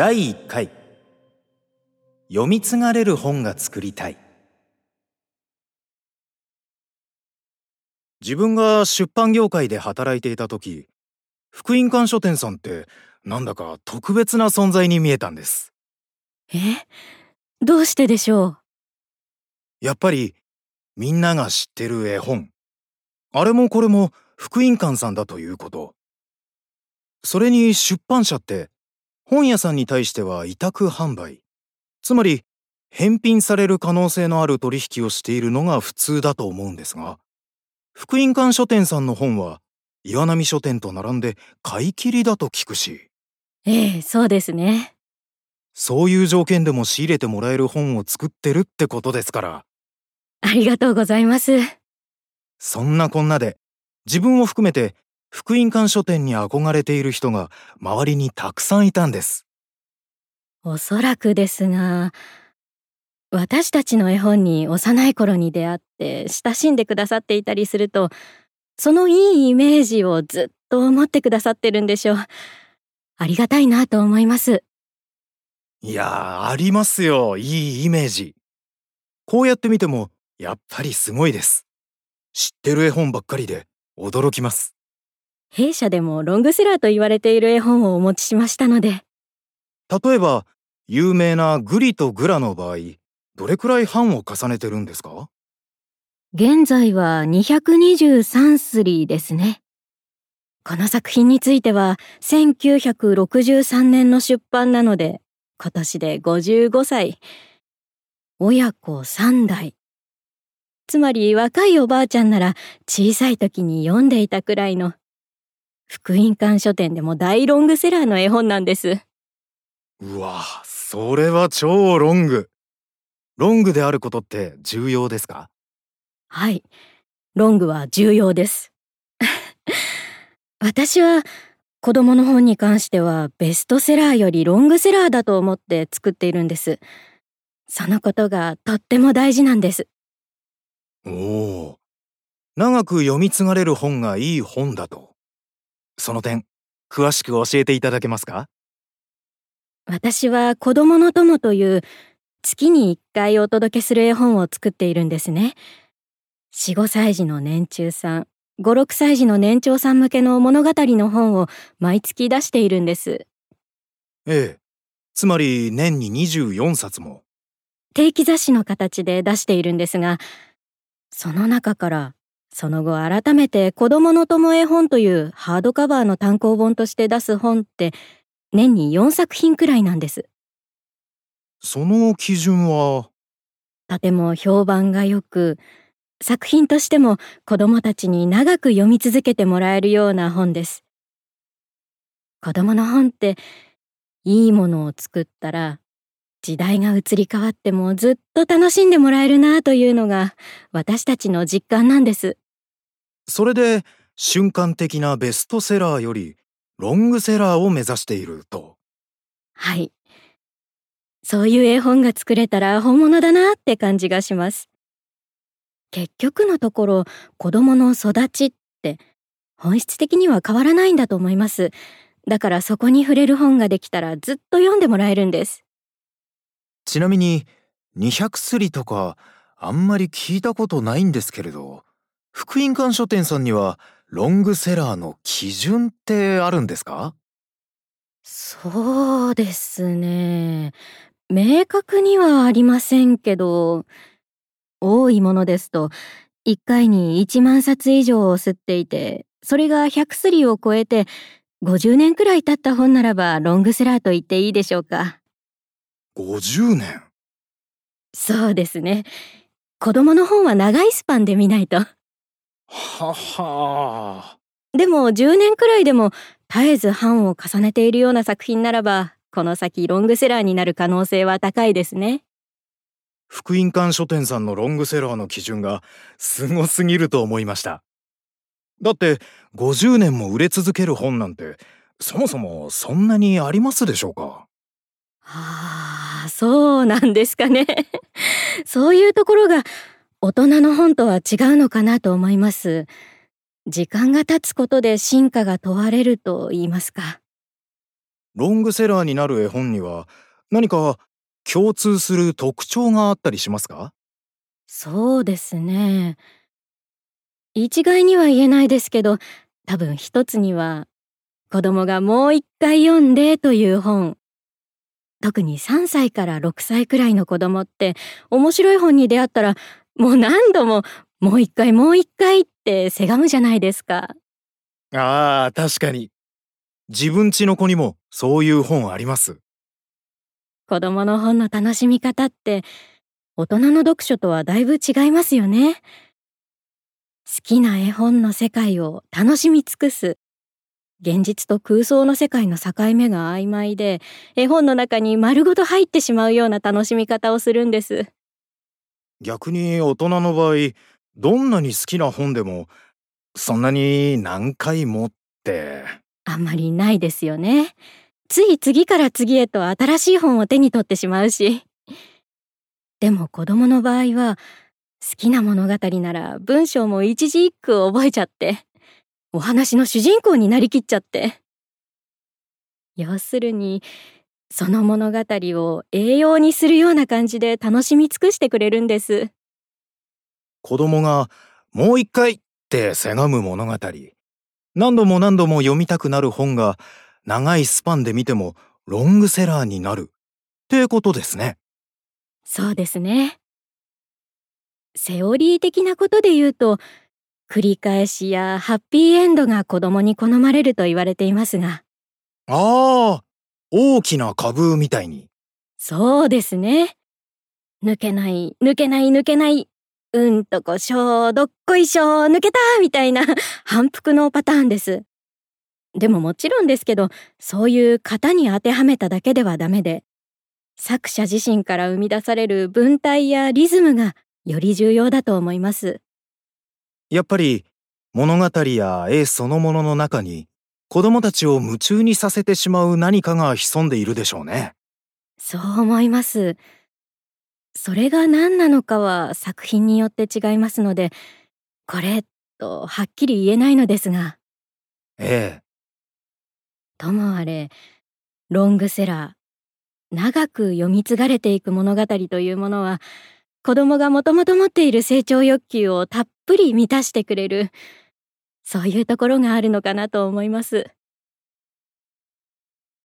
第1回。読み継がれる本が作りたい。自分が出版業界で働いていた時福音館書店さんってなんだか特別な存在に見えたんです。え？どうしてでしょう？やっぱりみんなが知ってる絵本。あれもこれも福音館さんだということ。それに出版社って本屋さんに対しては委託販売。つまり返品される可能性のある取引をしているのが普通だと思うんですが福音館書店さんの本は岩波書店と並んで買い切りだと聞くし。ええそうですね。そういう条件でも仕入れてもらえる本を作ってるってことですから。ありがとうございます。そんなこんなで自分を含めて福音館書店に憧れている人が周りにたくさんいたんです。おそらくですが私たちの絵本に幼い頃に出会って親しんでくださっていたりするとそのいいイメージをずっと持ってくださってるんでしょう。ありがたいなと思います。いやーありますよいいイメージ。こうやって見てもやっぱりすごいです。知ってる絵本ばっかりで驚きます弊社でもロングセラーと言われている絵本をお持ちしましたので。例えば有名なグリとグラの場合どれくらい版を重ねてるんですか？現在は223スリーですね。この作品については1963年の出版なので今年で55歳。親子3代。つまり若いおばあちゃんなら小さい時に読んでいたくらいの福音館書店でも大ロングセラーの絵本なんです。うわ、それは超ロング。ロングであることって重要ですか？はい、ロングは重要です。私は子供の本に関してはベストセラーよりロングセラーだと思って作っているんです。そのことがとっても大事なんです。おお、長く読み継がれる本がいい本だと。その点、詳しく教えていただけますか？私は子供の友という月に一回お届けする絵本を作っているんですね。4、5歳児の年中さん、5、6歳児の年長さん向けの物語の本を毎月出しているんです。ええ。つまり年に24冊も。定期雑誌の形で出しているんですが、その中からその後改めて子供の友絵本というハードカバーの単行本として出す本って年に4作品くらいなんです。その基準は？とても評判が良く、作品としても子供たちに長く読み続けてもらえるような本です。子供の本っていいものを作ったら時代が移り変わってもずっと楽しんでもらえるなというのが私たちの実感なんです。それで瞬間的なベストセラーよりロングセラーを目指していると。はい。そういう絵本が作れたら本物だなって感じがします。結局のところ子供の育ちって本質的には変わらないんだと思います。だからそこに触れる本ができたらずっと読んでもらえるんです。ちなみに200スリとかあんまり聞いたことないんですけれど福音館書店さんにはロングセラーの基準ってあるんですか？そうですね明確にはありませんけど多いものですと1回に1万冊以上を吸っていてそれが100スリを超えて50年くらい経った本ならばロングセラーと言っていいでしょうか。50年そうですね。子供の本は長いスパンで見ないと。ははでも10年くらいでも絶えず版を重ねているような作品ならば、この先ロングセラーになる可能性は高いですね。福音館書店さんのロングセラーの基準がすごすぎると思いました。だって50年も売れ続ける本なんてそもそもそんなにありますでしょうか？はあ、そうなんですかね。そういうところが大人の本とは違うのかなと思います。時間が経つことで進化が問われると言いますか。ロングセラーになる絵本には何か共通する特徴があったりしますか？そうですね。一概には言えないですけど、多分一つには、子供がもう一回読んでという本。特に3歳から6歳くらいの子供って面白い本に出会ったらもう何度ももう一回もう一回ってせがむじゃないですか。ああ、確かに。自分家の子にもそういう本あります。子供の本の楽しみ方って大人の読書とはだいぶ違いますよね。好きな絵本の世界を楽しみ尽くす。現実と空想の世界の境目が曖昧で、絵本の中に丸ごと入ってしまうような楽しみ方をするんです。逆に大人の場合、どんなに好きな本でも、そんなに何回もって。あんまりないですよね。つい次から次へと新しい本を手に取ってしまうし。でも子供の場合は、好きな物語なら文章も一字一句覚えちゃって、お話の主人公になりきっちゃって。要するに、その物語を栄養にするような感じで楽しみ尽くしてくれるんです。子供がもう一回ってせがむ物語。何度も何度も読みたくなる本が長いスパンで見てもロングセラーになるってことですね。そうですね。セオリー的なことで言うと、繰り返しやハッピーエンドが子供に好まれると言われていますが。ああ、大きな株みたいに。そうですね。抜けない、抜けない、抜けない。うんとこしょどっこいしょ抜けたみたいな反復のパターンです。でももちろんですけど、そういう型に当てはめただけではダメで、作者自身から生み出される文体やリズムがより重要だと思います。やっぱり物語や絵そのものの中に子供たちを夢中にさせてしまう何かが潜んでいるでしょうね。そう思います。それが何なのかは作品によって違いますので、これとはっきり言えないのですが。ええ。ともあれ、ロングセラー、長く読み継がれていく物語というものは、子供がもともと持っている成長欲求をたっぷり満たしてくれる、そういうところがあるのかなと思います。